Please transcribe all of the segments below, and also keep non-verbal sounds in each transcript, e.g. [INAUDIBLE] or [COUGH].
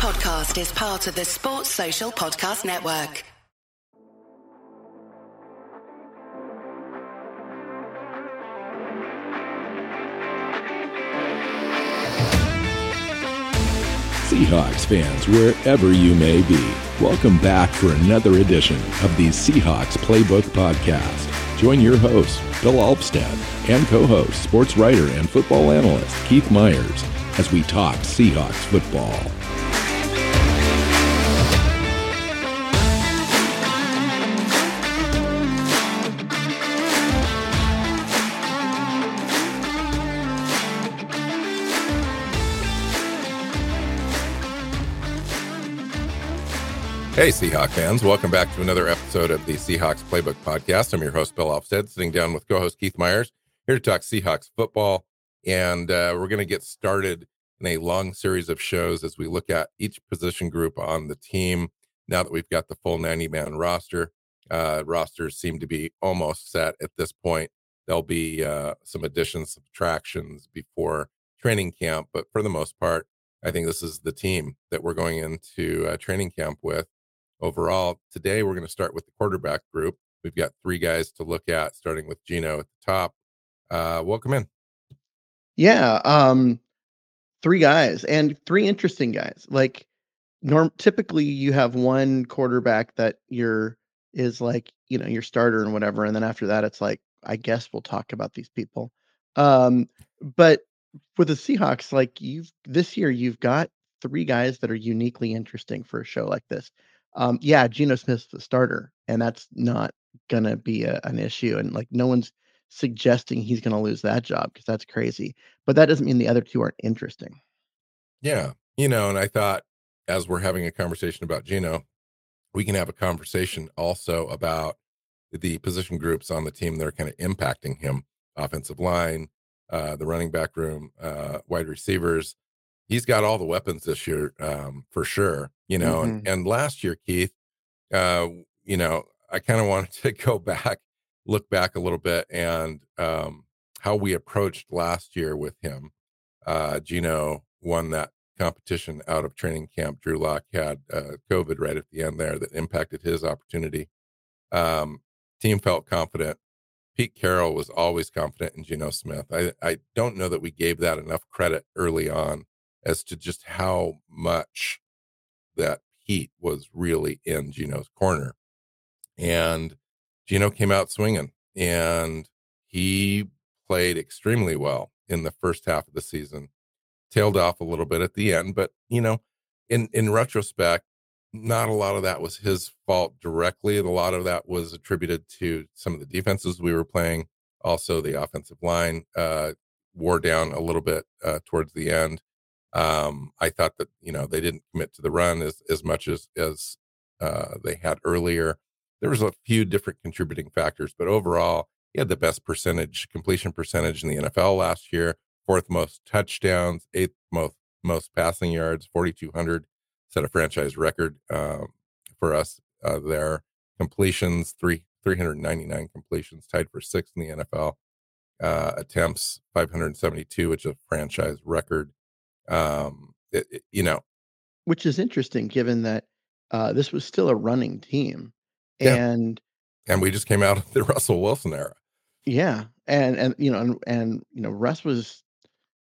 podcast is part of the Sports Social Podcast Network. Seahawks fans, wherever you may be, welcome back for another edition of the Seahawks Playbook Podcast. Join your host, Bill Alvstad, and co host, sports writer and football analyst Keith Myers, as we talk Seahawks football. Hey, Seahawk fans. Welcome back to another episode of the Seahawks Playbook Podcast. I'm your host, Bill Alvstad, sitting down with co host Keith Myers, here to talk Seahawks football. And uh, we're going to get started in a long series of shows as we look at each position group on the team. Now that we've got the full 90 man roster, uh, rosters seem to be almost set at this point. There'll be uh, some additions, subtractions before training camp, but for the most part, I think this is the team that we're going into uh, training camp with overall. Today, we're going to start with the quarterback group. We've got three guys to look at, starting with Geno at the top. Uh, welcome in. Yeah, um, three guys and three interesting guys. Like, norm typically you have one quarterback that you're is like you know your starter and whatever, and then after that it's like I guess we'll talk about these people. Um, but with the Seahawks, like you've this year you've got three guys that are uniquely interesting for a show like this um, yeah, Geno Smith's the starter, and that's not gonna be a, an issue. And like, no one's suggesting he's gonna lose that job because that's crazy. But that doesn't mean the other two aren't interesting. Yeah, you know, and I thought as we're having a conversation about Geno, we can have a conversation also about the position groups on the team that are kind of impacting him: offensive line, uh, the running back room, uh, wide receivers he's got all the weapons this year um, for sure. You know, mm-hmm. and, and last year, Keith, uh, you know, I kind of wanted [LAUGHS] to go back, look back a little bit, and um, how we approached last year with him. Uh, Geno won that competition out of training camp. Drew Lock had uh, COVID right at the end there that impacted his opportunity. Um, team felt confident. Pete Carroll was always confident in Geno Smith. I, I don't know that we gave that enough credit early on as to just how much that heat was really in Geno's corner. And Gino came out swinging and he played extremely well in the first half of the season. Tailed off a little bit at the end, but you know, in in retrospect, not a lot of that was his fault directly. A lot of that was attributed to some of the defenses we were playing. Also, the offensive line uh, wore down a little bit uh, towards the end. Um, I thought that you know they didn't commit to the run as as much as as uh, they had earlier. There was a few different contributing factors, but overall, he had the best percentage completion percentage in the NFL last year. Fourth most touchdowns, eighth most most passing yards, forty two hundred, set a franchise record um, for us uh, there. Completions three three hundred ninety nine completions, tied for sixth in the NFL. Uh, attempts 572, which is a franchise record. Um, it, it, you know, which is interesting given that uh, this was still a running team, yeah. and and we just came out of the [LAUGHS] Russell Wilson era. Yeah, and and you know, and, and you know, Russ was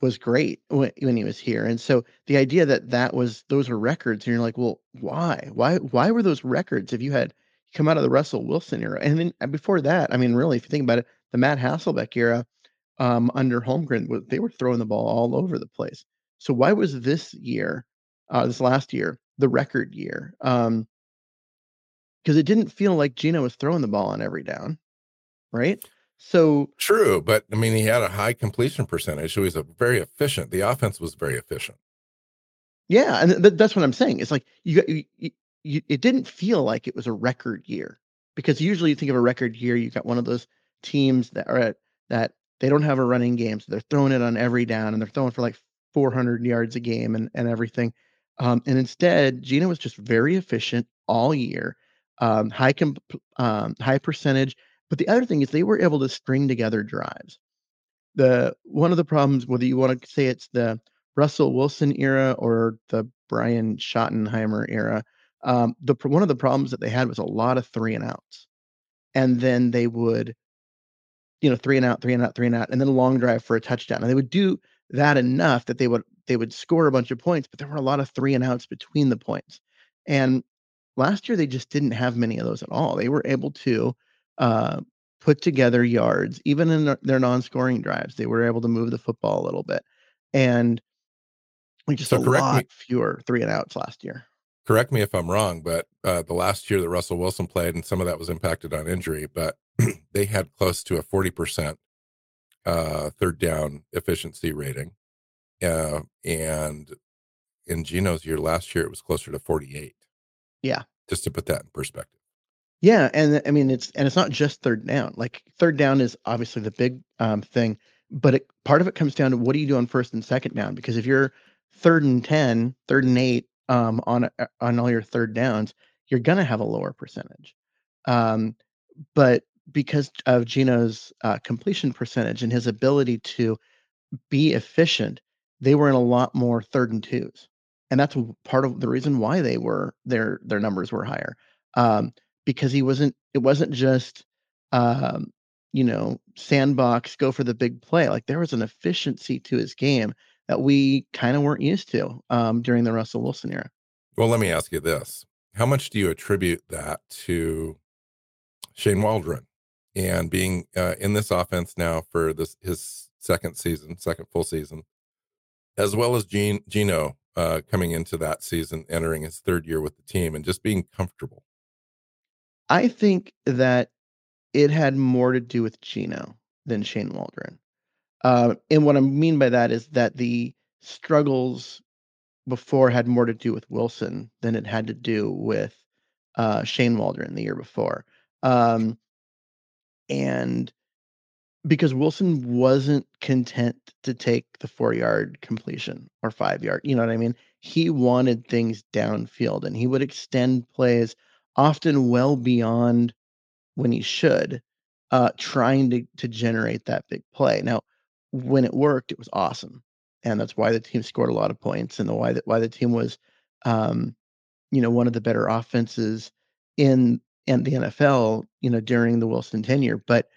was great when, when he was here, and so the idea that that was those were records, and you're like, well, why, why, why were those records if you had come out of the Russell Wilson era, and then before that, I mean, really, if you think about it, the Matt Hasselbeck era um, under Holmgren, they were throwing the ball all over the place. So why was this year, uh, this last year, the record year? Um, because it didn't feel like Geno was throwing the ball on every down, right? So true, but I mean, he had a high completion percentage, so he was a very efficient. The offense was very efficient. Yeah, and th- that's what I'm saying. It's like you, you, you, it didn't feel like it was a record year because usually you think of a record year, you got one of those teams that are at, that they don't have a running game, so they're throwing it on every down, and they're throwing for like 400 yards a game and, and everything. Um, and instead, Geno was just very efficient all year, um, high comp- um, high percentage. But the other thing is they were able to string together drives. The one of the problems, whether you want to say it's the Russell Wilson era or the Brian Schottenheimer era, um, the one of the problems that they had was a lot of three and outs, and then they would, you know, three and out, three and out, three and out, and then a long drive for a touchdown, and they would do that enough that they would they would score a bunch of points, but there were a lot of three and outs between the points, and last year they just didn't have many of those at all. They were able to uh, put together yards, even in their non-scoring drives. They were able to move the football a little bit, and we just so a lot me, fewer three and outs last year. Correct me if I'm wrong, but uh, the last year that Russell Wilson played, and some of that was impacted on injury, but [CLEARS THROAT] they had close to a 40% uh, third down efficiency rating. Uh, and in Geno's year last year, it was closer to 48. Yeah. Just to put that in perspective. Yeah, and I mean it's and it's not just third down. Like third down is obviously the big um, thing, but it, part of it comes down to what do you do on first and second down? Because if you're third and 10, third and eight um, on uh, on all your third downs, you're gonna have a lower percentage. Um, but because of Geno's uh, completion percentage and his ability to be efficient, they were in a lot more third and twos, and that's part of the reason why they were their their numbers were higher. Um, because he wasn't. It wasn't just um, you know sandbox go for the big play. Like there was an efficiency to his game that we kind of weren't used to um, during the Russell Wilson era. Well, let me ask you this: How much do you attribute that to Shane Waldron and being uh, in this offense now for this his second season, second full season, as well as Gene, Geno uh, coming into that season, entering his third year with the team, and just being comfortable? I think that it had more to do with Geno than Shane Waldron. Uh, and what I mean by that is that the struggles before had more to do with Wilson than it had to do with uh, Shane Waldron the year before. Um, and because Wilson wasn't content to take the four yard completion or five yard, you know what I mean? He wanted things downfield and he would extend plays often well beyond when he should, uh, trying to, to generate that big play. Now, when it worked, it was awesome, and that's why the team scored a lot of points, and the why that why the team was, um, you know, one of the better offenses in in the NFL, you know, during the Wilson tenure. But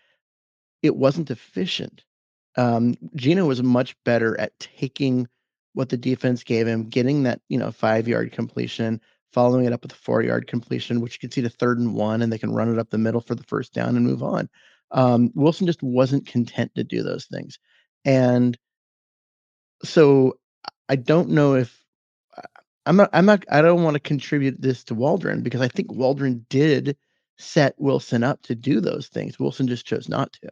it wasn't efficient. Um, Geno was much better at taking what the defense gave him, getting that you know five yard completion, following it up with a four yard completion, which you can see to third and one, and they can run it up the middle for the first down and move on. Um, Wilson just wasn't content to do those things. And so I don't know if I'm not I'm not I don't want to contribute this to Waldron because I think Waldron did set Wilson up to do those things. Wilson just chose not to.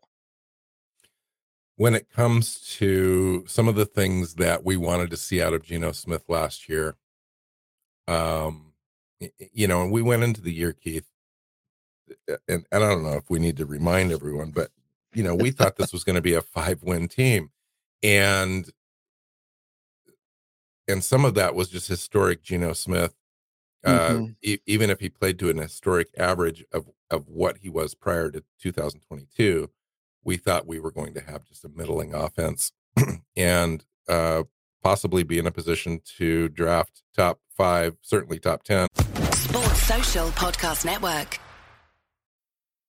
When it comes to some of the things that we wanted to see out of Geno Smith last year, um, you know, and we went into the year, Keith, and, and I don't know if we need to remind everyone, but you know, we thought this was going to be a five win team. And and some of that was just historic Geno Smith. Uh, mm-hmm. e- even if he played to an historic average of of what he was prior to 2022, we thought we were going to have just a middling offense [CLEARS THROAT] and uh, possibly be in a position to draft top five, certainly top ten. Sports Social Podcast Network.